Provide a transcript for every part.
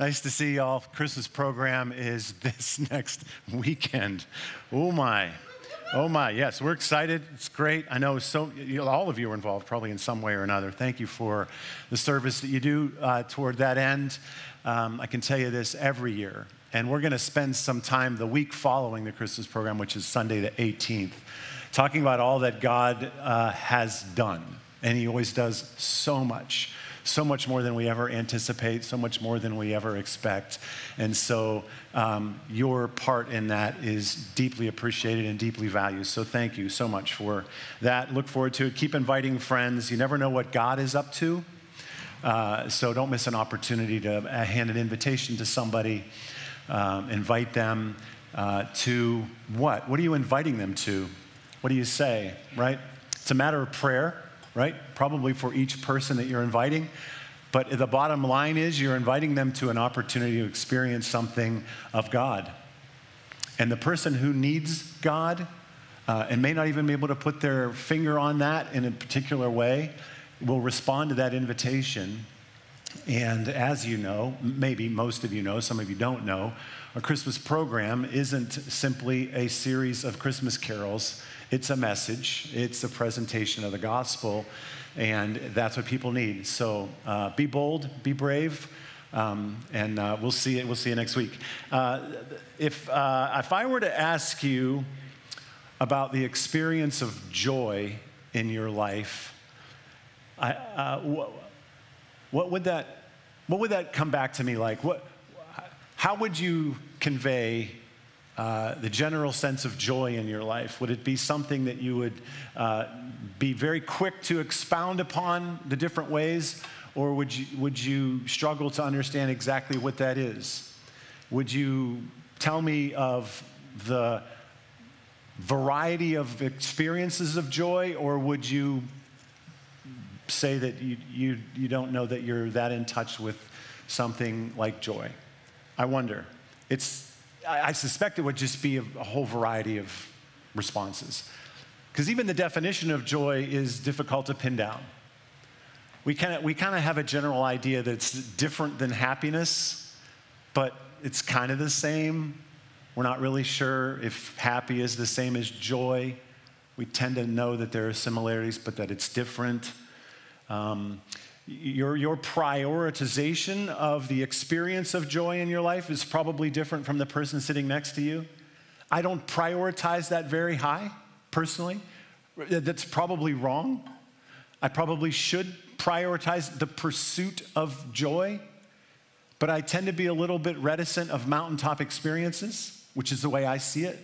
Nice to see y'all. Christmas program is this next weekend. Oh my. Oh my, yes, we're excited. It's great. I know so you all of you are involved, probably in some way or another. Thank you for the service that you do uh, toward that end. Um, I can tell you this every year, and we're going to spend some time the week following the Christmas program, which is Sunday the 18th, talking about all that God uh, has done, and He always does so much so much more than we ever anticipate, so much more than we ever expect. And so um, your part in that is deeply appreciated and deeply valued. So thank you so much for that. Look forward to it. Keep inviting friends. You never know what God is up to. Uh, so don't miss an opportunity to uh, hand an invitation to somebody, um, invite them uh, to what? What are you inviting them to? What do you say, right? It's a matter of prayer right? Probably for each person that you're inviting. But the bottom line is you're inviting them to an opportunity to experience something of God. And the person who needs God uh, and may not even be able to put their finger on that in a particular way will respond to that invitation. And as you know, maybe most of you know, some of you don't know, a Christmas program isn't simply a series of Christmas carols it's a message, it's a presentation of the gospel, and that's what people need. So uh, be bold, be brave. Um, and uh, we'll see it. We'll see you next week. Uh, if uh, if I were to ask you about the experience of joy in your life, I, uh, what, what would that what would that come back to me like? What how would you convey uh, the general sense of joy in your life? Would it be something that you would uh, be very quick to expound upon the different ways, or would you, would you struggle to understand exactly what that is? Would you tell me of the variety of experiences of joy, or would you say that you, you, you don't know that you're that in touch with something like joy? I wonder. It's I, suspect it would just be a, a whole variety of responses. Because even the definition of joy is difficult to pin down. We kind of we kind of have a general idea that it's different than happiness, but it's kind of the same. We're not really sure if happy is the same as joy. We tend to know that there are similarities, but that it's different. Um, your, your prioritization of the experience of joy in your life is probably different from the person sitting next to you. I don't prioritize that very high, personally. That's probably wrong. I probably should prioritize the pursuit of joy, but I tend to be a little bit reticent of mountaintop experiences, which is the way I see it.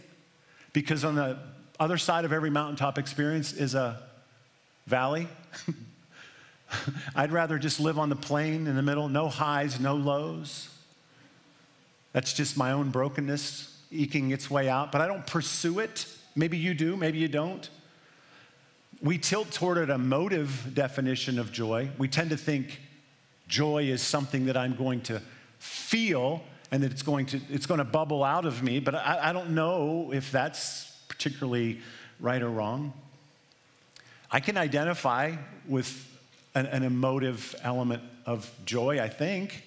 Because on the other side of every mountaintop experience is a valley. I'd rather just live on the plain in the middle, no highs, no lows. That's just my own brokenness eking its way out, but I don't pursue it. Maybe you do, maybe you don't. We tilt toward an emotive definition of joy. We tend to think joy is something that I'm going to feel and that it's going to, it's going to bubble out of me, but I, I don't know if that's particularly right or wrong. I can identify with an, an emotive element of joy, I think.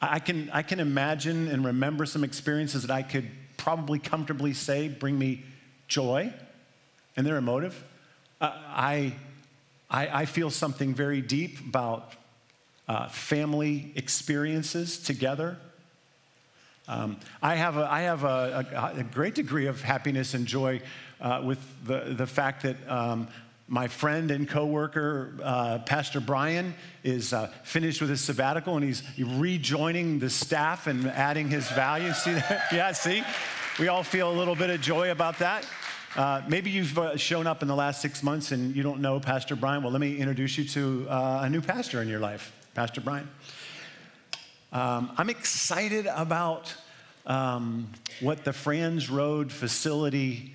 I can, I can imagine and remember some experiences that I could probably comfortably say bring me joy, and they're emotive. Uh, I, I, I, feel something very deep about uh, family experiences together. Um, I have, a, I have a, a, a, great degree of happiness and joy uh, with the, the fact that um, my friend and coworker, uh, Pastor Brian, is uh, finished with his sabbatical and he's rejoining the staff and adding his value. See that? yeah, see? We all feel a little bit of joy about that. Uh, maybe you've uh, shown up in the last six months and you don't know Pastor Brian. Well, let me introduce you to uh, a new pastor in your life, Pastor Brian. Um, I'm excited about um, what the Franz Road facility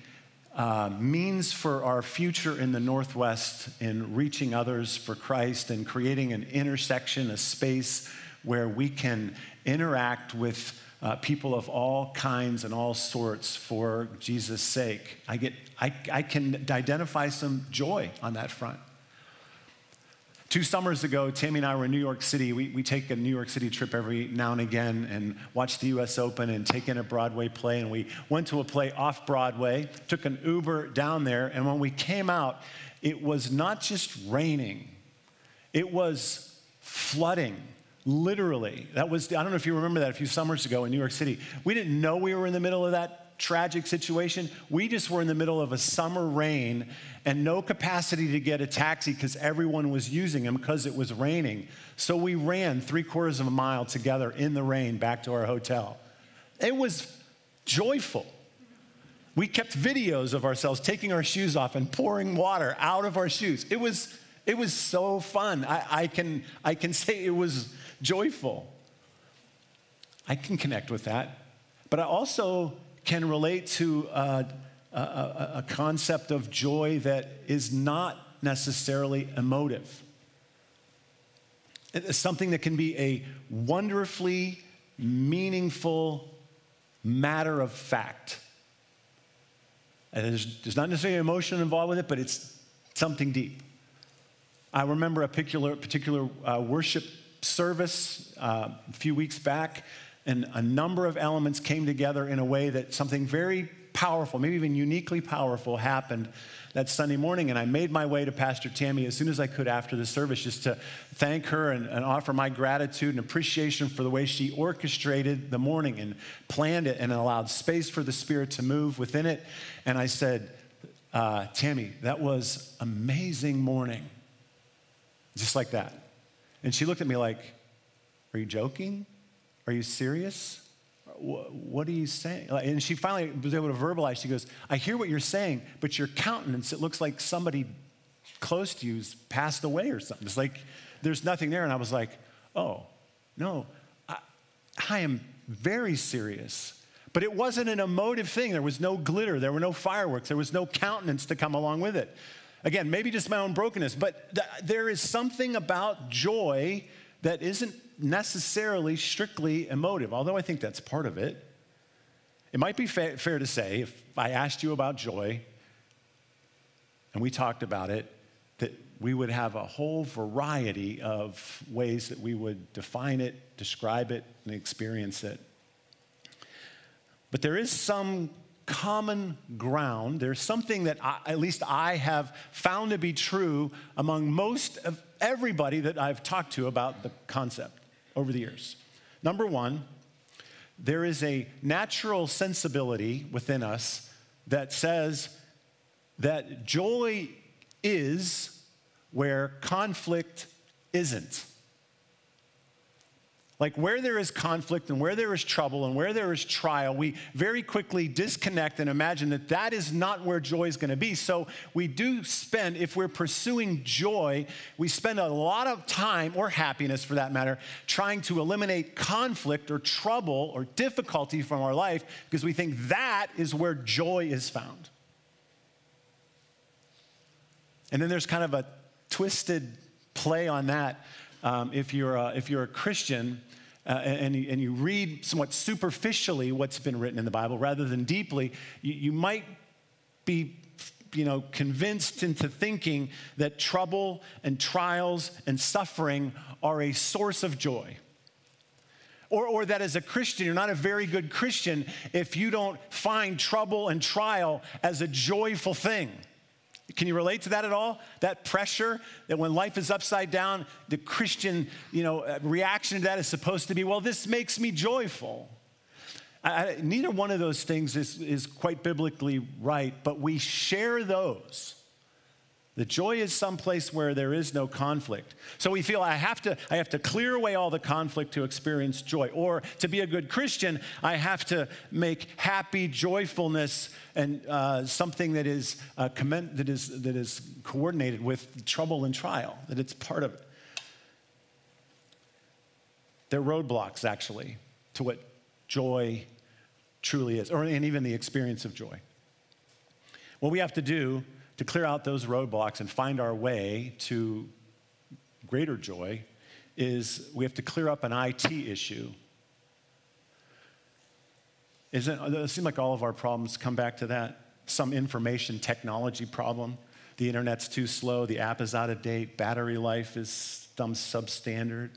uh, means for our future in the Northwest in reaching others for Christ and creating an intersection, a space where we can interact with uh, people of all kinds and all sorts for Jesus' sake. I, get, I, I can identify some joy on that front. Two summers ago, Tammy and I were in New York City. We, we take a New York City trip every now and again and watch the US Open and take in a Broadway play. And we went to a play off Broadway, took an Uber down there, and when we came out, it was not just raining, it was flooding. Literally. That was, I don't know if you remember that a few summers ago in New York City. We didn't know we were in the middle of that tragic situation. We just were in the middle of a summer rain and no capacity to get a taxi because everyone was using them because it was raining. So we ran three quarters of a mile together in the rain back to our hotel. It was joyful. We kept videos of ourselves taking our shoes off and pouring water out of our shoes. It was, it was so fun. I, I, can, I can say it was joyful. I can connect with that. But I also can relate to a, a, a, concept of joy that is not necessarily emotive. It's something that can be a wonderfully meaningful matter of fact. And there's, there's not necessarily emotion involved with it, but it's something deep. I remember a particular, particular uh, worship service uh, a few weeks back and a number of elements came together in a way that something very powerful, maybe even uniquely powerful, happened that Sunday morning. And I made my way to Pastor Tammy as soon as I could after the service just to thank her and, and offer my gratitude and appreciation for the way she orchestrated the morning and planned it and allowed space for the Spirit to move within it. And I said, uh, Tammy, that was amazing morning. Just like that. And she looked at me like, Are you joking? Are you serious? What are you saying? And she finally was able to verbalize. She goes, I hear what you're saying, but your countenance, it looks like somebody close to you's passed away or something. It's like there's nothing there. And I was like, oh, no, I, I am very serious. But it wasn't an emotive thing. There was no glitter, there were no fireworks, there was no countenance to come along with it. Again, maybe just my own brokenness, but th- there is something about joy that isn't necessarily strictly emotive, although I think that's part of it. It might be fa- fair to say, if I asked you about joy and we talked about it, that we would have a whole variety of ways that we would define it, describe it, and experience it. But there is some common ground. There's something that I, at least I have found to be true among most of everybody that I've talked to about the concept over the years. Number one, there is a natural sensibility within us that says that joy is where conflict isn't. Like where there is conflict and where there is trouble and where there is trial, we very quickly disconnect and imagine that that is not where joy is going to be. So we do spend, if we're pursuing joy, we spend a lot of time, or happiness for that matter, trying to eliminate conflict or trouble or difficulty from our life because we think that is where joy is found. And then there's kind of a twisted play on that. Um, if, you're a, if you're a Christian, uh, and, and you read somewhat superficially what's been written in the Bible rather than deeply, you, you might be you know, convinced into thinking that trouble and trials and suffering are a source of joy. Or, or that as a Christian, you're not a very good Christian if you don't find trouble and trial as a joyful thing. Can you relate to that at all? That pressure that when life is upside down, the Christian you know, uh, reaction to that is supposed to be, well, this makes me joyful. I, neither one of those things is, is quite biblically right, but we share those. The joy is someplace where there is no conflict. So we feel I have to I have to clear away all the conflict to experience joy. Or to be a good Christian, I have to make happy joyfulness and uh, something that is, uh, comment, that is that is coordinated with trouble and trial. That it's part of it. They're roadblocks actually to what joy truly is, or and even the experience of joy. What we have to do to clear out those roadblocks and find our way to greater joy is we have to clear up an IT issue. Isn't, it seems like all of our problems come back to that some information technology problem. The internet's too slow, the app is out of date, battery life is some substandard.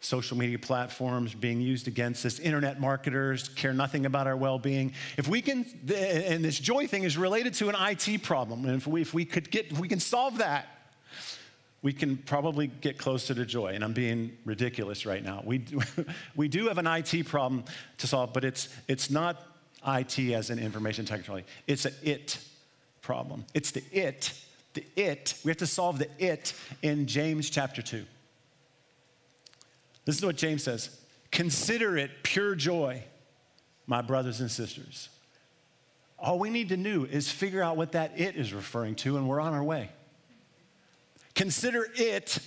Social media platforms being used against us, internet marketers care nothing about our well being. If we can, and this joy thing is related to an IT problem, and if we, if we could get, if we can solve that, we can probably get closer to joy. And I'm being ridiculous right now. We, we do have an IT problem to solve, but it's, it's not IT as an information technology, it's an it problem. It's the it, the it. We have to solve the it in James chapter 2. This is what James says Consider it pure joy, my brothers and sisters. All we need to do is figure out what that it is referring to, and we're on our way. Consider it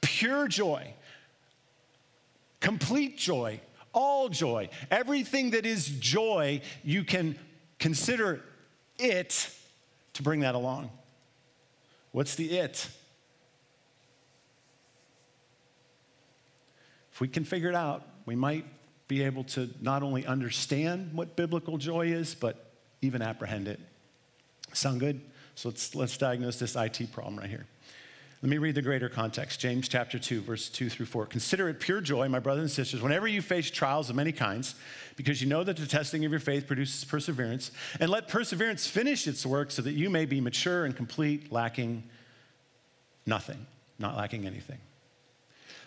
pure joy, complete joy, all joy. Everything that is joy, you can consider it to bring that along. What's the it? If we can figure it out, we might be able to not only understand what biblical joy is, but even apprehend it. Sound good? So let's, let's diagnose this IT problem right here. Let me read the greater context James chapter 2, verse 2 through 4. Consider it pure joy, my brothers and sisters, whenever you face trials of many kinds, because you know that the testing of your faith produces perseverance. And let perseverance finish its work so that you may be mature and complete, lacking nothing, not lacking anything.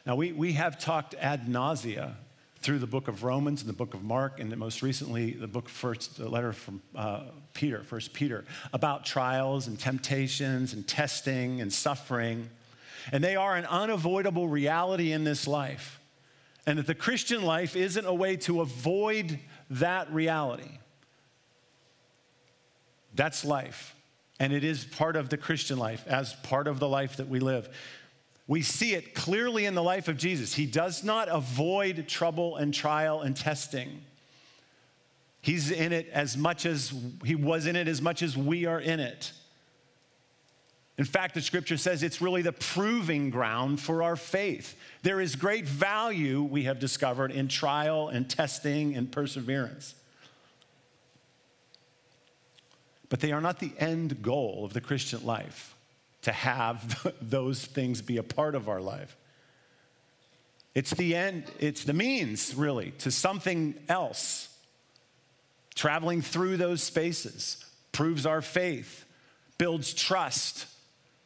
Now, we, we have talked ad nausea through the book of Romans and the book of Mark, and most recently the book first, the letter from uh, Peter, First Peter, about trials and temptations and testing and suffering. And they are an unavoidable reality in this life. And that the Christian life isn't a way to avoid that reality. That's life. And it is part of the Christian life, as part of the life that we live. We see it clearly in the life of Jesus. He does not avoid trouble and trial and testing. He's in it as much as he was in it as much as we are in it. In fact, the scripture says it's really the proving ground for our faith. There is great value, we have discovered, in trial and testing and perseverance. But they are not the end goal of the Christian life to have those things be a part of our life. It's the end, it's the means, really, to something else. Traveling through those spaces proves our faith, builds trust,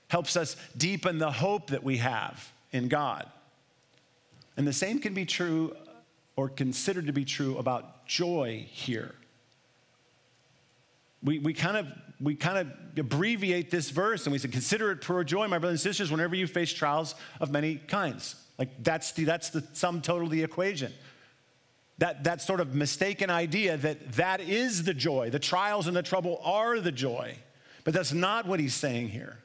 helps us deepen the hope that we have in God. And the same can be true or considered to be true about joy here. We, we kind of we kind of abbreviate this verse and we say, consider it pure joy, my brothers and sisters, whenever you face trials of many kinds. Like that's the, that's the sum total of the equation that, that sort of mistaken idea that that is the joy. The trials and the trouble are the joy. But that's not what he's saying here.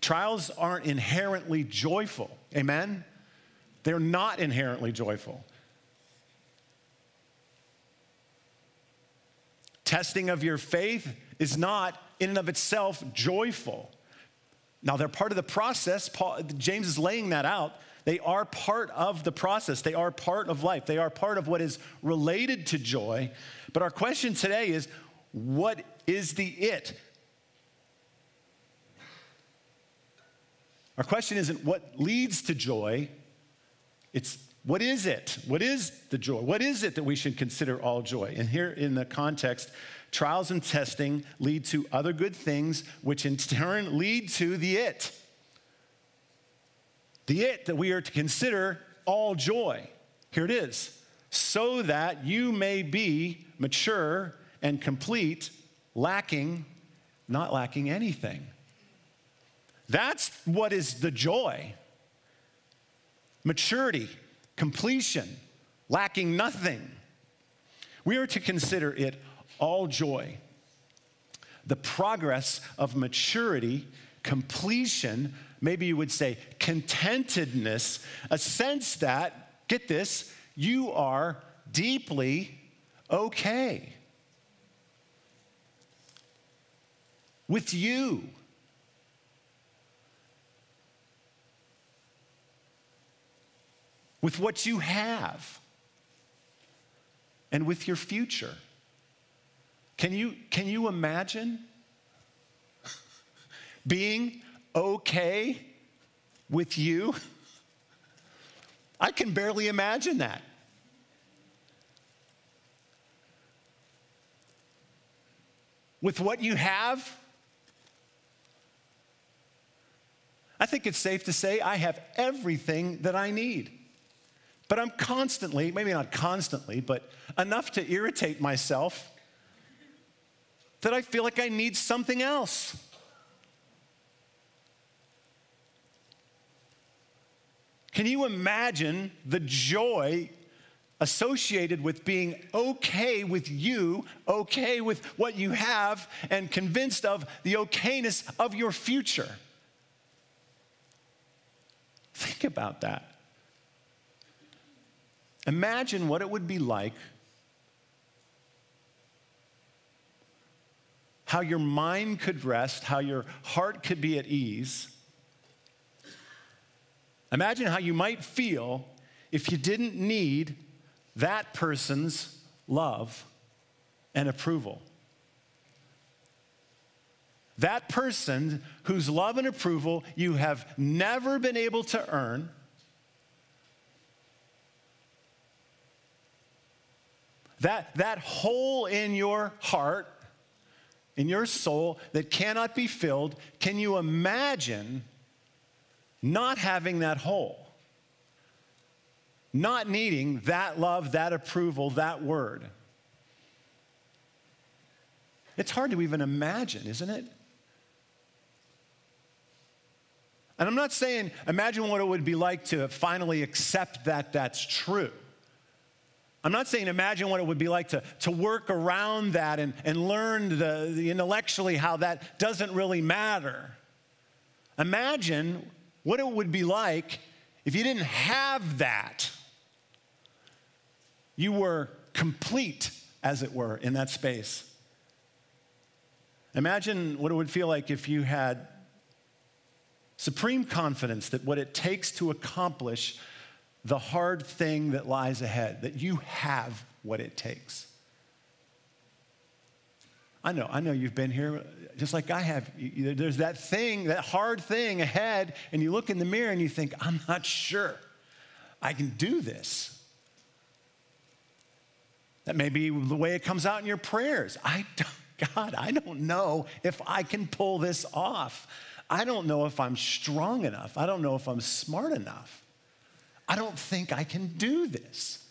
Trials aren't inherently joyful. Amen? They're not inherently joyful. Testing of your faith is not in and of itself joyful. Now, they're part of the process. Paul, James is laying that out they are part of the process, they are part of life, they are part of what is related to joy. But our question today is what is the it? Our question isn't what leads to joy, it's what is it? What is the joy? What is it that we should consider all joy? And here in the context, trials and testing lead to other good things, which in turn lead to the it the it that we are to consider all joy. Here it is. So that you may be mature and complete, lacking, not lacking anything. That's what is the joy. Maturity, completion, lacking nothing. We are to consider it all joy. The progress of maturity, completion, maybe you would say contentedness, a sense that, get this, you are deeply okay with you. With what you have and with your future. Can you, can you imagine being okay with you? I can barely imagine that. With what you have, I think it's safe to say I have everything that I need. But I'm constantly, maybe not constantly, but enough to irritate myself that I feel like I need something else. Can you imagine the joy associated with being okay with you, okay with what you have, and convinced of the okayness of your future? Think about that. Imagine what it would be like, how your mind could rest, how your heart could be at ease Imagine how you might feel if you didn't need that person's love and approval. That person whose love and approval you have never been able to earn. That, that hole in your heart, in your soul that cannot be filled, can you imagine not having that hole, not needing that love, that approval, that word. It's hard to even imagine, isn't it? And I'm not saying imagine what it would be like to finally accept that that's true. I'm not saying imagine what it would be like to, to work around that and, and learn the, the intellectually how that doesn't really matter. Imagine what it would be like if you didn't have that. You were complete, as it were, in that space. Imagine what it would feel like if you had supreme confidence that what it takes to accomplish the hard thing that lies ahead, that you have what it takes. I know, I know you've been here just like I have. There's that thing, that hard thing ahead, and you look in the mirror and you think, I'm not sure I can do this. That may be the way it comes out in your prayers. I don't, God, I don't know if I can pull this off. I don't know if I'm strong enough. I don't know if I'm smart enough. I don't think I can do this.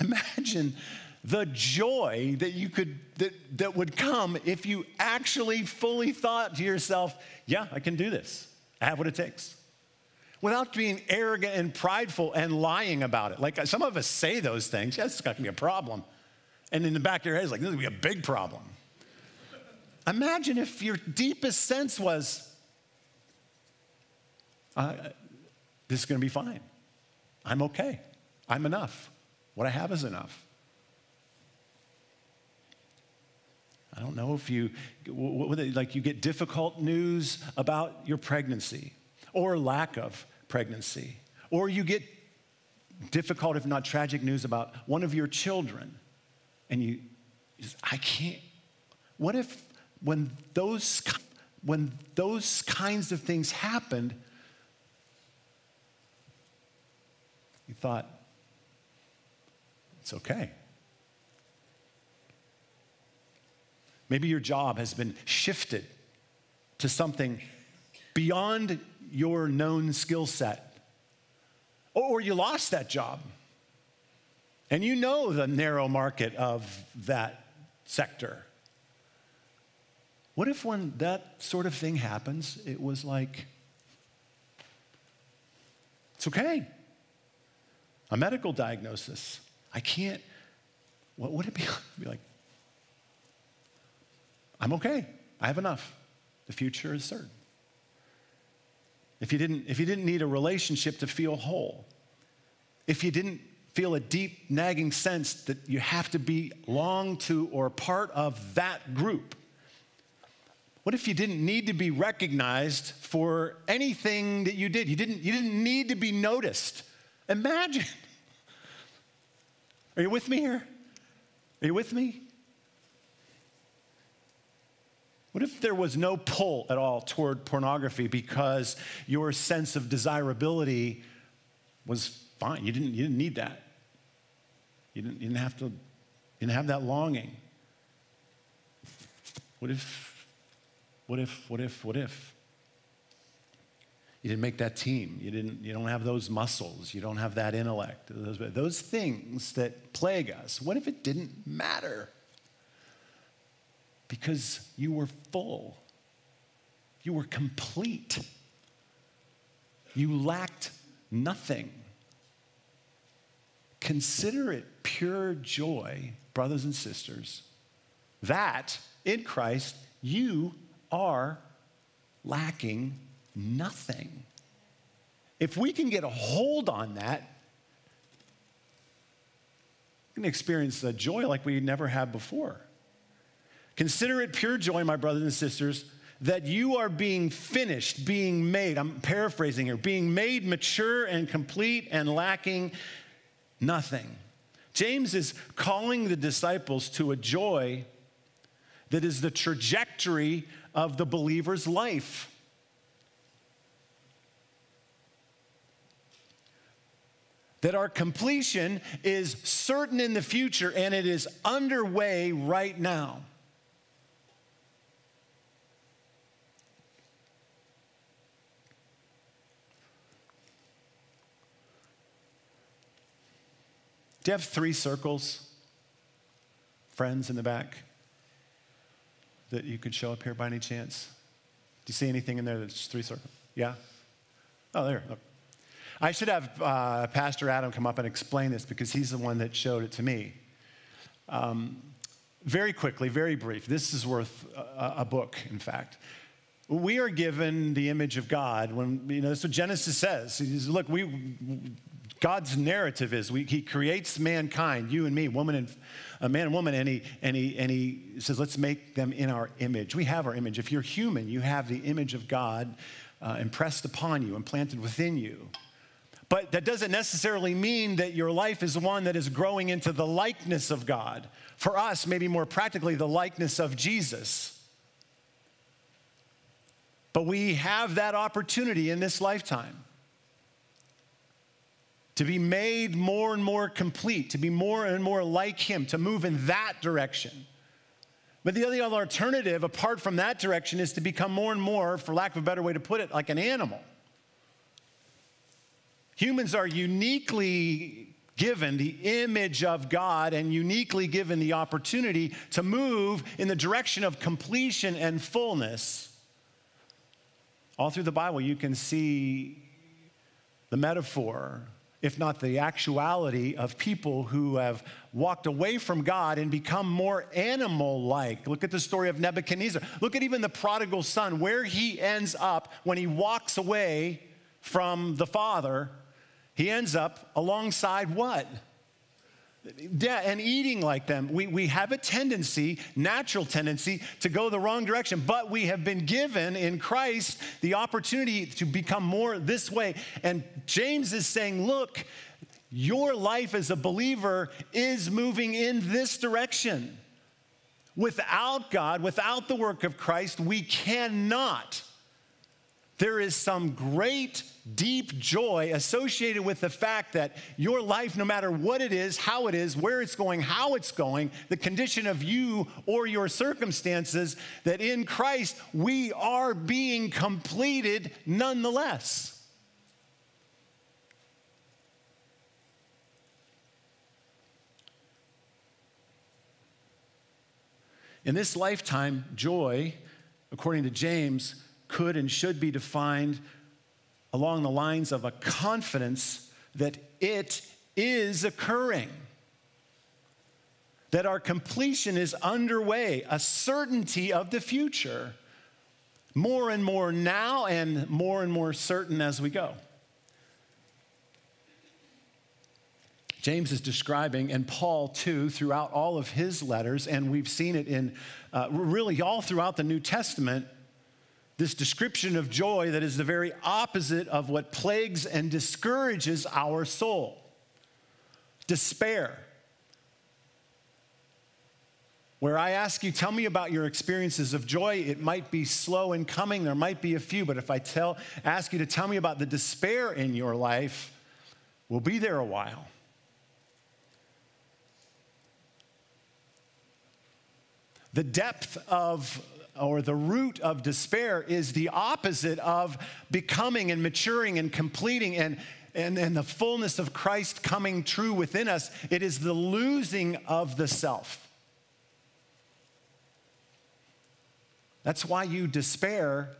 Imagine the joy that you could that, that would come if you actually fully thought to yourself yeah i can do this. I have what it takes. Without being arrogant and prideful and lying about it. Like some of us say those things. Yeah, this is going to be a problem. And in the back of your head is like this is to be a big problem. Imagine if your deepest sense was uh, this is going to be fine. I'm okay. I'm enough. What i have is enough. I don't know if you, like, you get difficult news about your pregnancy or lack of pregnancy, or you get difficult, if not tragic, news about one of your children, and you, just, I can't. What if when those when those kinds of things happened, you thought, it's okay. Maybe your job has been shifted to something beyond your known skill set. Or you lost that job. And you know the narrow market of that sector. What if, when that sort of thing happens, it was like, it's okay. A medical diagnosis. I can't, what would it be, be like? I'm okay. I have enough. The future is certain. If you didn't, if you didn't need a relationship to feel whole, if you didn't feel a deep nagging sense that you have to be belong to or part of that group, what if you didn't need to be recognized for anything that you did? You didn't, you didn't need to be noticed. Imagine. Are you with me here? Are you with me? What if there was no pull at all toward pornography because your sense of desirability was fine? You didn't, you didn't need that. You didn't, you didn't have to, you didn't have that longing. What if, what if, what if, what if? You didn't make that team. You, didn't, you don't have those muscles. You don't have that intellect. Those, those things that plague us. What if it didn't matter? Because you were full, you were complete, you lacked nothing. Consider it pure joy, brothers and sisters, that in Christ you are lacking nothing. If we can get a hold on that, we can experience a joy like we never have before. Consider it pure joy, my brothers and sisters, that you are being finished, being made, I'm paraphrasing here, being made mature and complete and lacking nothing. James is calling the disciples to a joy that is the trajectory of the believer's life. That our completion is certain in the future and it is underway right now. Do you have three circles, friends in the back, that you could show up here by any chance? Do you see anything in there that's three circles? Yeah? Oh, there. Look. I should have uh, Pastor Adam come up and explain this because he's the one that showed it to me. Um, very quickly, very brief. This is worth a, a book, in fact we are given the image of God when, you know, that's what Genesis says. Says, look, we, God's narrative is we, he creates mankind, you and me, woman and a man and woman, and he, and, he, and he says, let's make them in our image. We have our image. If you're human, you have the image of God uh, impressed upon you, implanted within you. But that doesn't necessarily mean that your life is one that is growing into the likeness of God. For us, maybe more practically, the likeness of Jesus. But we have that opportunity in this lifetime to be made more and more complete, to be more and more like Him, to move in that direction. But the other alternative, apart from that direction, is to become more and more, for lack of a better way to put it, like an animal. Humans are uniquely given the image of God and uniquely given the opportunity to move in the direction of completion and fullness. All through the Bible, you can see the metaphor if not the actuality, of people who have walked away from God and become more animal like. Look at the story of Nebuchadnezzar. Look at even the prodigal son, where he ends up when he walks away from the father. He ends up alongside what? Yeah, and eating like them. We, we have a tendency, natural tendency, to go the wrong direction, but we have been given in Christ the opportunity to become more this way. And James is saying, look, your life as a believer is moving in this direction. Without God, without the work of Christ, we cannot there is some great, deep joy associated with the fact that your life, no matter what it is, how it is, where it's going, how it's going, the condition of you or your circumstances, that in Christ we are being completed nonetheless. In this lifetime, joy, according to James, could and should be defined along the lines of a confidence that it is occurring, that our completion is underway, a certainty of the future, more and more now and more and more certain as we go. James is describing, and Paul too, throughout all of his letters, and we've seen it in uh, really all throughout the New Testament, this description of joy that is the very opposite of what plagues and discourages our soul despair. where I ask you, tell me about your experiences of joy. It might be slow in coming, there might be a few, but if I tell, ask you to tell me about the despair in your life, we'll be there a while. The depth of or the root of despair is the opposite of becoming and maturing and completing and, and, and the fullness of Christ coming true within us. It is the losing of the self. That's why you despair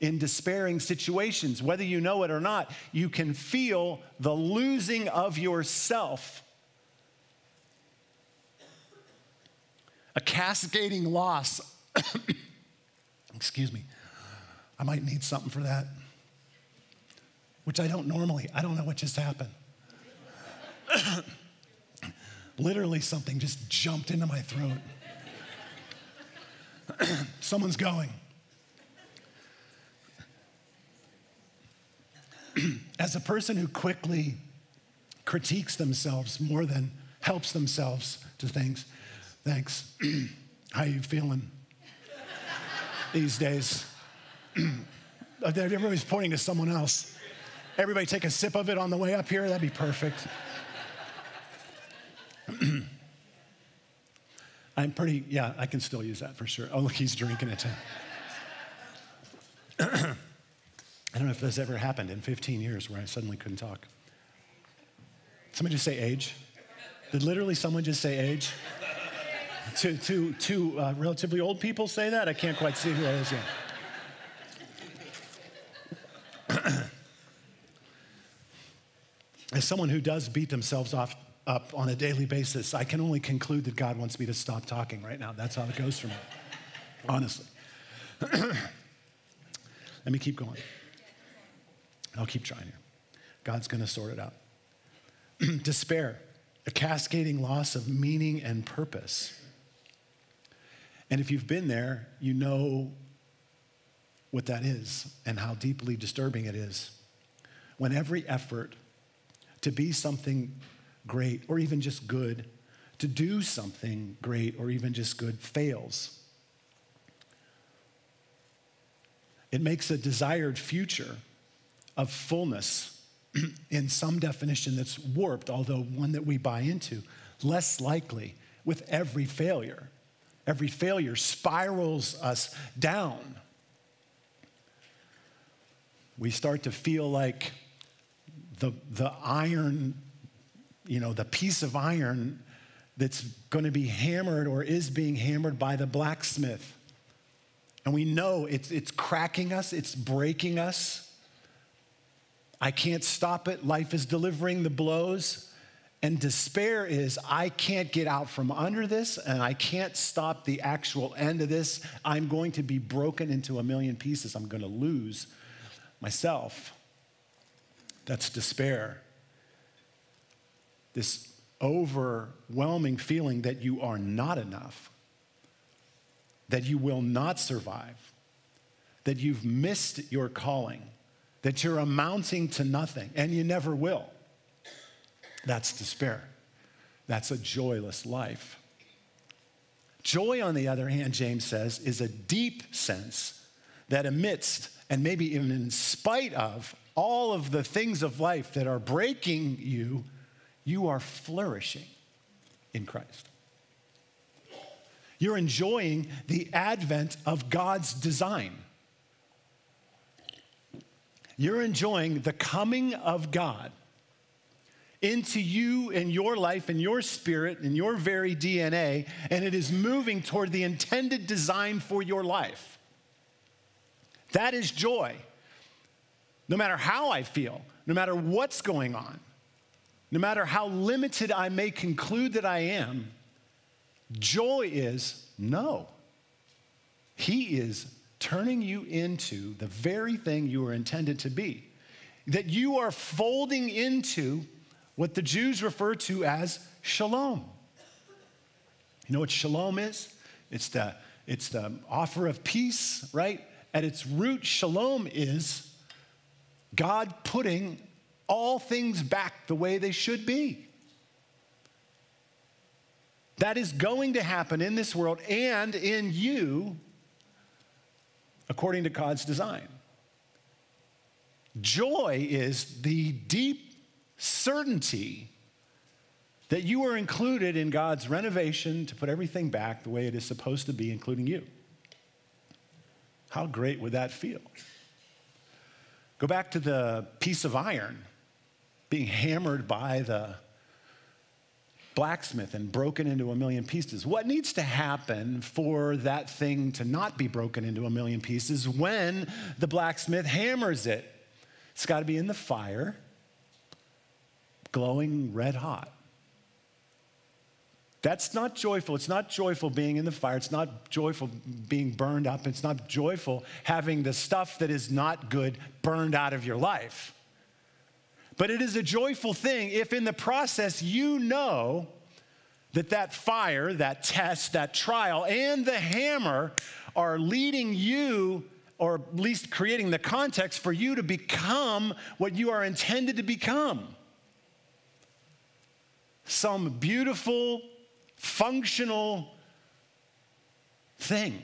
in despairing situations. Whether you know it or not, you can feel the losing of yourself. A cascading loss. Excuse me. I might need something for that, which I don't normally. I don't know what just happened. Literally, something just jumped into my throat. Someone's going. As a person who quickly critiques themselves more than helps themselves to things, thanks. How you feeling these days? Everybody's pointing to someone else. Everybody take a sip of it on the way up here. That'd be perfect. I'm pretty, yeah, I can still use that for sure. Oh, look, he's drinking it. I don't know if this ever happened in 15 years where I suddenly couldn't talk. Somebody just say age? Did literally someone just say age? To to, to uh, relatively old people say that? I can't quite see who that is yet. As someone who does beat themselves off up on a daily basis, I can only conclude that God wants me to stop talking right now. That's how it goes for me, honestly. Let me keep going. I'll keep trying here. God's going to sort it out. Despair, a cascading loss of meaning and purpose. And if you've been there, you know what that is and how deeply disturbing it is. When every effort to be something great, or even just good, to do something great or even just good fails. It makes a desired future of fullness in some definition that's warped, although one that we buy into, less likely with every failure. Every failure spirals us down. We start to feel like the, the iron you know, the piece of iron that's going to be hammered or is being hammered by the blacksmith. And we know it's, it's cracking us, it's breaking us. I can't stop it. Life is delivering the blows. And despair is, I can't get out from under this and I can't stop the actual end of this. I'm going to be broken into a million pieces. I'm going to lose myself. That's despair this overwhelming feeling that you are not enough, that you will not survive, that you've missed your calling, that you're amounting to nothing, and you never will. That's despair. That's a joyless life. Joy, on the other hand, James says, is a deep sense that amidst and maybe even in spite of all of the things of life that are breaking you, you are flourishing in Christ. You're enjoying the advent of God's design. You're enjoying the coming of God into you and your life and your spirit and your very DNA, and it is moving toward the intended design for your life. That is joy. No matter how I feel, no matter what's going on, no matter how limited I may conclude that I am, joy is no. He is turning you into the very thing you were intended to be. That you are folding into what the Jews refer to as shalom. You know what shalom is? It's the, it's the offer of peace, right? At its root, shalom is God putting all things back the way they should be. that is going to happen in this world and in you according to God's design. Joy is the deep certainty that you are included in God's renovation to put everything back the way it is supposed to be, including you. How great would that feel? Go back to the piece of iron being hammered by the blacksmith and broken into a million pieces. What needs to happen for that thing to not be broken into a million pieces when the blacksmith hammers it? It's got to be in the fire, glowing red hot. That's not joyful. It's not joyful being in the fire. It's not joyful being burned up. It's not joyful having the stuff that is not good burned out of your life. But it is a joyful thing if in the process you know that that fire, that test, that trial, and the hammer are leading you, or at least creating the context for you to become what you are intended to become. Some beautiful, functional thing.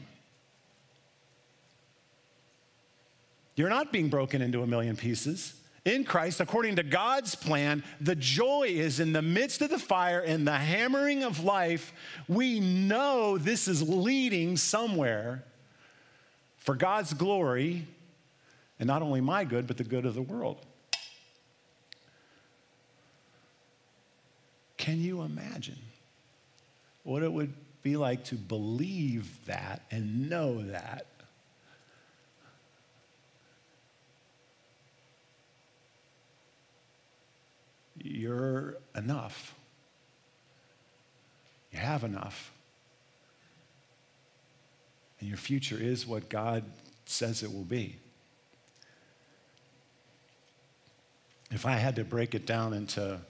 You're not being broken into a million pieces in Christ, according to God's plan, the joy is in the midst of the fire and the hammering of life. We know this is leading somewhere for God's glory, and not only my good, but the good of the world. Can you imagine what it would be like to believe that and know that? you're enough. You have enough. And your future is what God says it will be. If I had to break it down into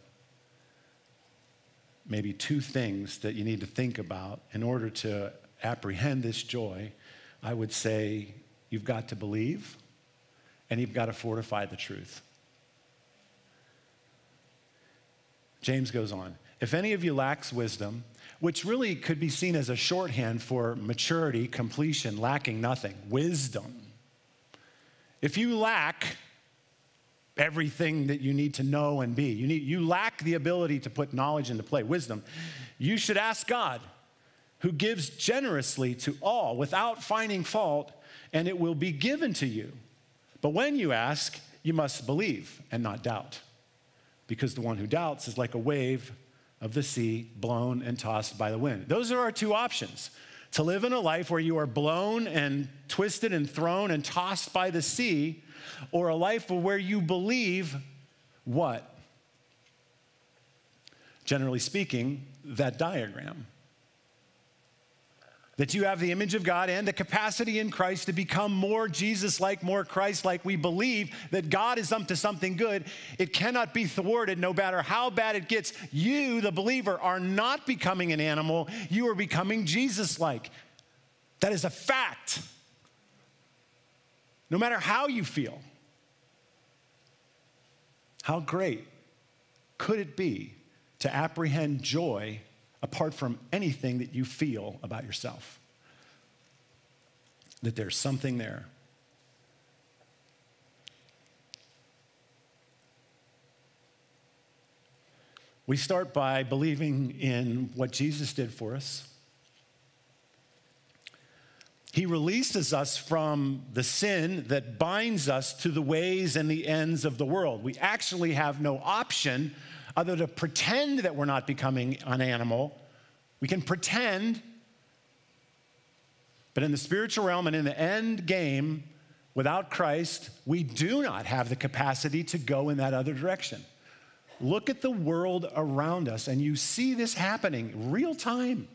maybe two things that you need to think about in order to apprehend this joy, I would say you've got to believe and you've got to fortify the truth. James goes on If any of you lacks wisdom, which really could be seen as a shorthand for maturity, completion, lacking nothing, wisdom. If you lack everything that you need to know and be, you, need, you lack the ability to put knowledge into play, wisdom, you should ask God, who gives generously to all without finding fault, and it will be given to you. But when you ask, you must believe and not doubt because the one who doubts is like a wave of the sea blown and tossed by the wind. Those are our two options to live in a life where you are blown and twisted and thrown and tossed by the sea, or a life where you believe what? Generally speaking, that diagram that you have the image of God and the capacity in Christ to become more Jesus like, more Christ like. We believe that God is up to something good. It cannot be thwarted no matter how bad it gets. You, the believer, are not becoming an animal, you are becoming Jesus like. That is a fact. No matter how you feel. How great could it be to apprehend joy apart from anything that you feel about yourself. That there's something there. We start by believing in what Jesus did for us. He releases us from the sin that binds us to the ways and the ends of the world. We actually have no option other to pretend that we're not becoming an animal. We can pretend, but in the spiritual realm and in the end game, without Christ, we do not have the capacity to go in that other direction. Look at the world around us, and you see this happening real time.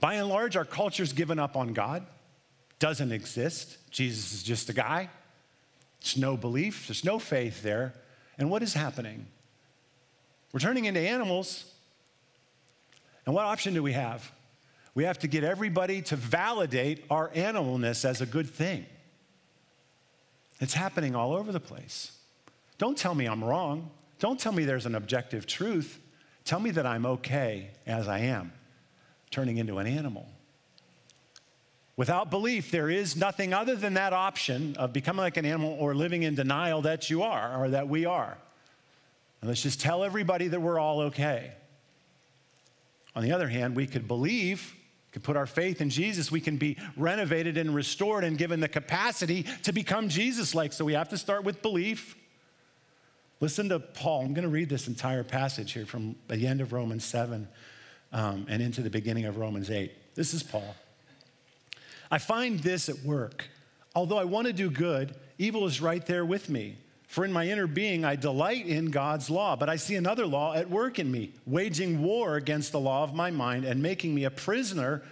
By and large, our culture's given up on God, doesn't exist. Jesus is just a guy. There's no belief, there's no faith there. And what is happening? We're turning into animals. And what option do we have? We have to get everybody to validate our animalness as a good thing. It's happening all over the place. Don't tell me I'm wrong. Don't tell me there's an objective truth. Tell me that I'm okay as I am, turning into an animal. Without belief, there is nothing other than that option of becoming like an animal or living in denial that you are or that we are. And let's just tell everybody that we're all okay. On the other hand, we could believe, could put our faith in Jesus, we can be renovated and restored and given the capacity to become Jesus like. So we have to start with belief. Listen to Paul. I'm going to read this entire passage here from the end of Romans 7 um, and into the beginning of Romans 8. This is Paul. I find this at work. Although I want to do good, evil is right there with me. For in my inner being, I delight in God's law, but I see another law at work in me, waging war against the law of my mind and making me a prisoner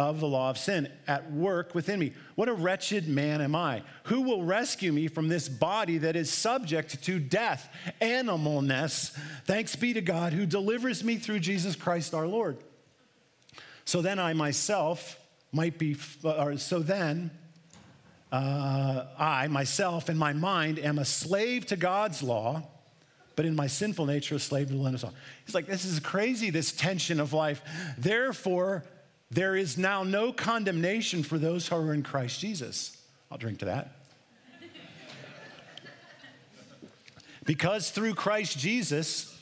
of the law of sin at work within me. What a wretched man am I! Who will rescue me from this body that is subject to death, animalness? Thanks be to God who delivers me through Jesus Christ our Lord. So then I myself might be, or so then, uh, I myself in my mind am a slave to God's law, but in my sinful nature, a slave to the limits. He's like, this is crazy, this tension of life. Therefore, there is now no condemnation for those who are in Christ Jesus. I'll drink to that. because through Christ Jesus,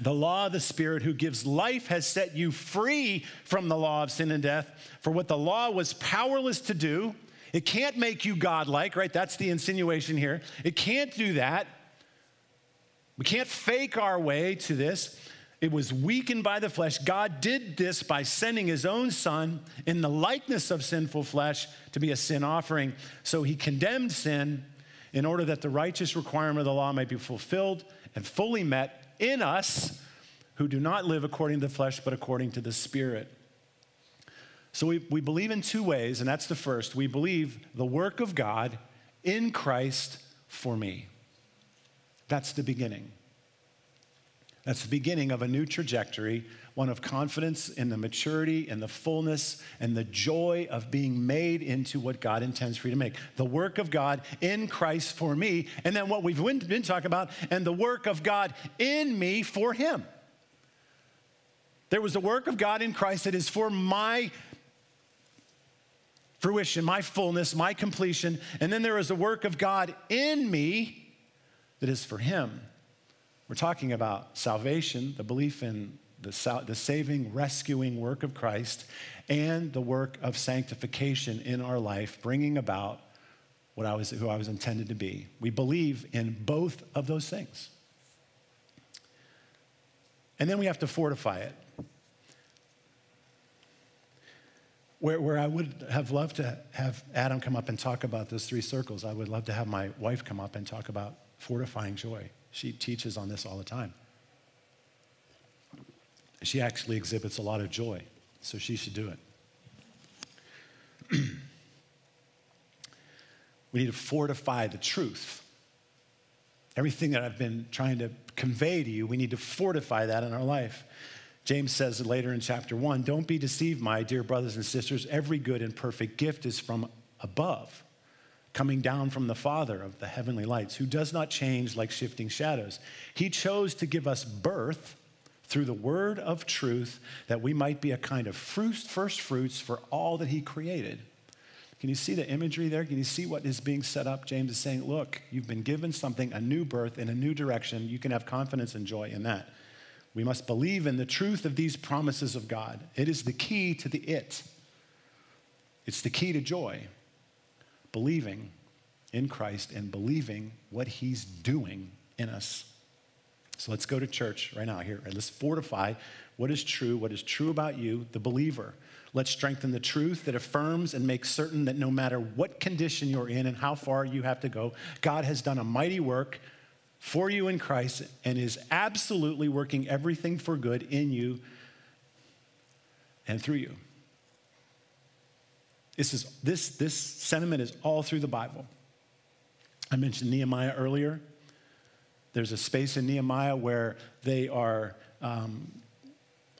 the law of the Spirit who gives life has set you free from the law of sin and death. For what the law was powerless to do, it can't make you godlike, right? That's the insinuation here. It can't do that. We can't fake our way to this. It was weakened by the flesh. God did this by sending his own son in the likeness of sinful flesh to be a sin offering. So he condemned sin in order that the righteous requirement of the law might be fulfilled and fully met in us who do not live according to the flesh, but according to the Spirit. So we, we believe in two ways, and that's the first. We believe the work of God in Christ for me. That's the beginning. That's the beginning of a new trajectory, one of confidence in the maturity and the fullness and the joy of being made into what God intends for you to make. The work of God in Christ for me, and then what we've been talking about, and the work of God in me for Him. There was the work of God in Christ that is for my fruition, my fullness, my completion, and then there is a work of God in me that is for Him. We're talking about salvation, the belief in the, the saving, rescuing work of Christ, and the work of sanctification in our life, bringing about what I was, who I was intended to be. We believe in both of those things. And then we have to fortify it. Where, where I would have loved to have Adam come up and talk about those three circles, I would love to have my wife come up and talk about fortifying joy. She teaches on this all the time. She actually exhibits a lot of joy, so she should do it. we need to fortify the truth. Everything that I've been trying to convey to you, we need to fortify that in our life. James says later in chapter one, don't be deceived, my dear brothers and sisters. Every good and perfect gift is from above coming down from the Father of the heavenly lights, who does not change like shifting shadows. He chose to give us birth through the word of truth that we might be a kind of first fruits for all that He created. Can you see the imagery there? Can you see what is being set up? James is saying, Look, you've been given something, a new birth in a new direction. You can have confidence and joy in that. We must believe in the truth of these promises of God. It is the key to the it, it's the key to joy believing in Christ and believing what he's doing in us. So let's go to church right now here. And let's fortify what is true, what is true about you, the believer. Let's strengthen the truth that affirms and makes certain that no matter what condition you're in and how far you have to go, God has done a mighty work for you in Christ and is absolutely working everything for good in you and through you. This, is, this, this sentiment is all through the Bible. I mentioned Nehemiah earlier. There's a space in Nehemiah where they are um,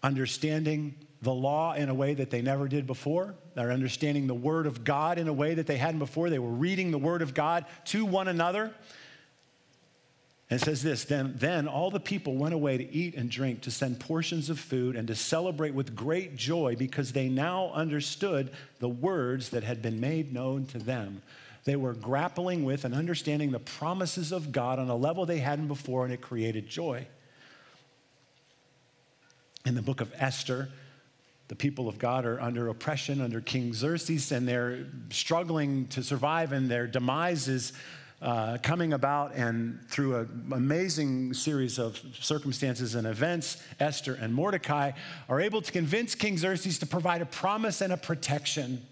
understanding the law in a way that they never did before. They're understanding the Word of God in a way that they hadn't before. They were reading the Word of God to one another. And it says this then, then all the people went away to eat and drink, to send portions of food, and to celebrate with great joy because they now understood the words that had been made known to them. They were grappling with and understanding the promises of God on a level they hadn't before, and it created joy. In the book of Esther, the people of God are under oppression under King Xerxes, and they're struggling to survive, and their demise is uh, coming about, and through an amazing series of circumstances and events, Esther and Mordecai are able to convince King Xerxes to provide a promise and a protection.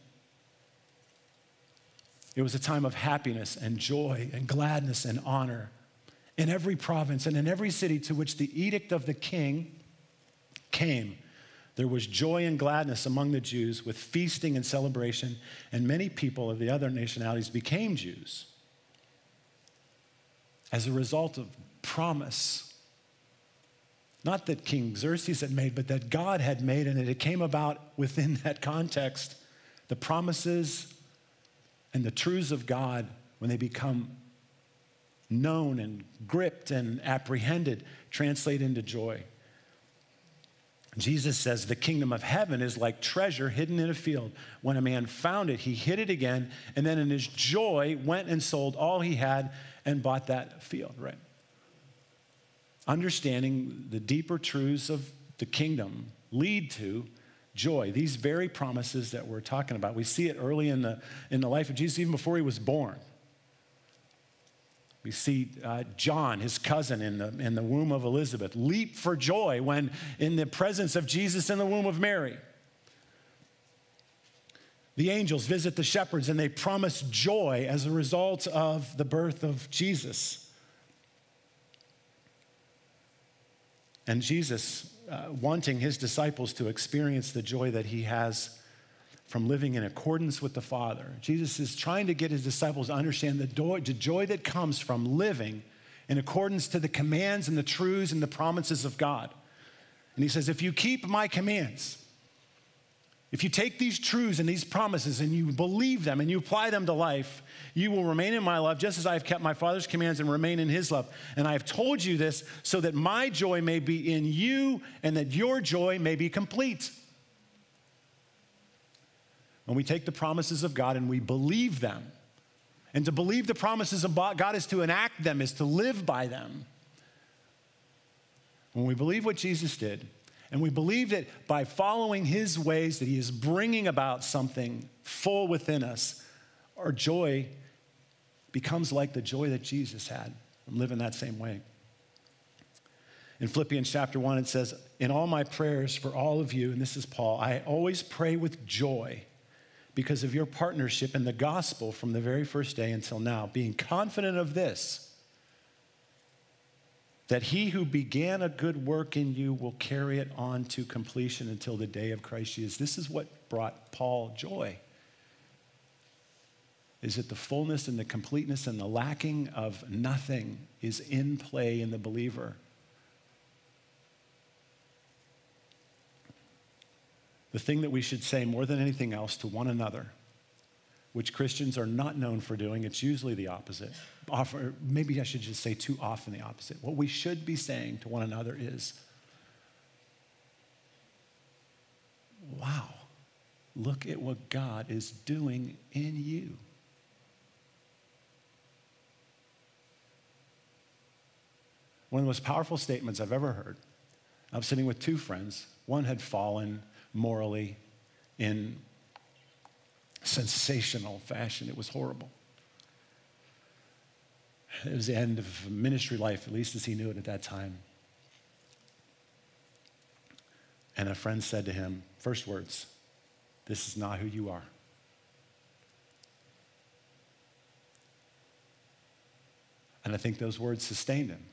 It was a time of happiness and joy and gladness and honor in every province and in every city to which the edict of the king came. There was joy and gladness among the Jews with feasting and celebration, and many people of the other nationalities became Jews as a result of promise. Not that King Xerxes had made, but that God had made, and it came about within that context. The promises and the truths of God, when they become known and gripped and apprehended, translate into joy. Jesus says the kingdom of heaven is like treasure hidden in a field. When a man found it, he hid it again, and then in his joy went and sold all he had and bought that field, right? Understanding the deeper truths of the kingdom lead to joy. These very promises that we're talking about, we see it early in the, in the life of Jesus, even before he was born. We see uh, John, his cousin in the, in the womb of Elizabeth, leap for joy when in the presence of Jesus in the womb of Mary. The angels visit the shepherds and they promise joy as a result of the birth of Jesus. And Jesus, uh, wanting his disciples to experience the joy that he has from living in accordance with the Father. Jesus is trying to get his disciples to understand the the joy that comes from living in accordance to the commands and the truths and the promises of God. And he says, If you keep my commands, if you take these truths and these promises and you believe them and you apply them to life, you will remain in my love just as I have kept my Father's commands and remain in his love. And I have told you this so that my joy may be in you and that your joy may be complete. When we take the promises of God and we believe them, and to believe the promises of God is to enact them, is to live by them. When we believe what Jesus did, and we believe that by following his ways that he is bringing about something full within us, our joy becomes like the joy that Jesus had from living that same way. In Philippians chapter 1, it says, In all my prayers for all of you, and this is Paul, I always pray with joy because of your partnership in the gospel from the very first day until now, being confident of this that he who began a good work in you will carry it on to completion until the day of Christ Jesus. This is what brought Paul joy. Is that the fullness and the completeness and the lacking of nothing is in play in the believer. the thing that we should say more than anything else to one another, which Christians are not known for doing, it's usually the opposite. Offer, maybe I should just say too often the opposite. What we should be saying to one another is, wow, look at what God is doing in you. One of the most powerful statements I've ever heard. I'm sitting with two friends. One had fallen morally in sensational fashion. It was horrible. It was the end of ministry life, at least as he knew it at that time. And a friend said to him, first words, This is not who you are. And I think those words sustained him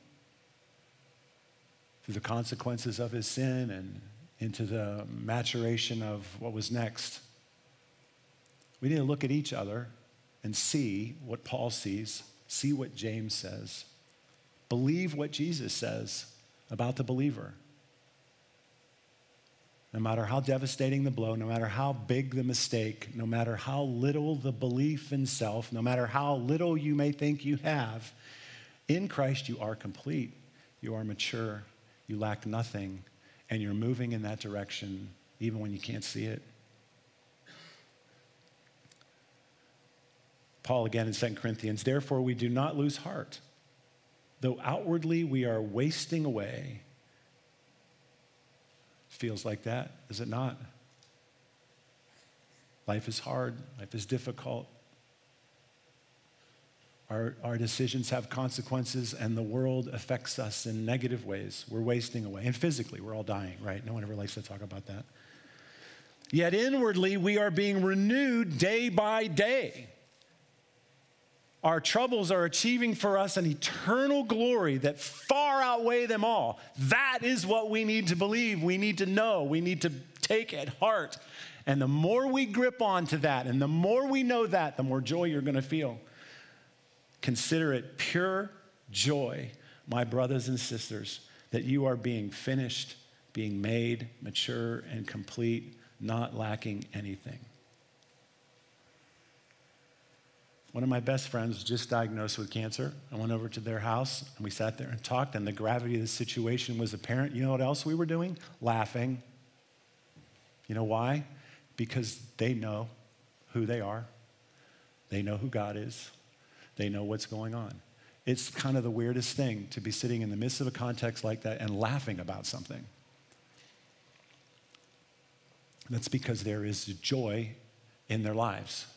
through the consequences of his sin and into the maturation of what was next. We need to look at each other and see what Paul sees, see what James says, believe what Jesus says about the believer. No matter how devastating the blow, no matter how big the mistake, no matter how little the belief in self, no matter how little you may think you have, In Christ, you are complete, you are mature, you lack nothing, and you're moving in that direction even when you can't see it. Paul again in 2 Corinthians, therefore we do not lose heart. Though outwardly we are wasting away. Feels like that, is it not? Life is hard, life is difficult. Our, our decisions have consequences, and the world affects us in negative ways. We're wasting away. And physically, we're all dying, right? No one ever likes to talk about that. Yet inwardly, we are being renewed day by day our troubles are achieving for us an eternal glory that far outweigh them all. That is what we need to believe. We need to know. We need to take at heart. And the more we grip onto that and the more we know that, the more joy you're going to feel. Consider it pure joy, my brothers and sisters, that you are being finished, being made mature and complete, not lacking anything. One of my best friends was just diagnosed with cancer. I went over to their house and we sat there and talked, and the gravity of the situation was apparent. You know what else we were doing? Laughing. You know why? Because they know who they are, they know who God is, they know what's going on. It's kind of the weirdest thing to be sitting in the midst of a context like that and laughing about something. That's because there is joy in their lives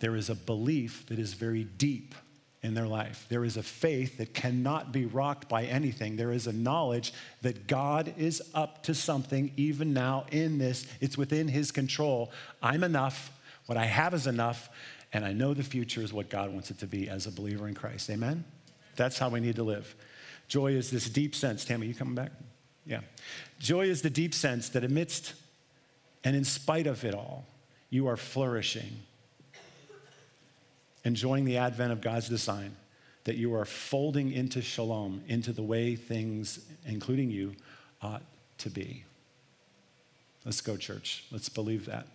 there is a belief that is very deep in their life. There is a faith that cannot be rocked by anything. There is a knowledge that God is up to something even now in this. It's within His control. I'm enough. What I have is enough. And I know the future is what God wants it to be as a believer in Christ. Amen? That's how we need to live. Joy is this deep sense. Tammy, you coming back? Yeah. Joy is the deep sense that amidst and in spite of it all, you are flourishing enjoying the advent of God's design, that you are folding into shalom, into the way things, including you, ought to be. Let's go, church. Let's believe that.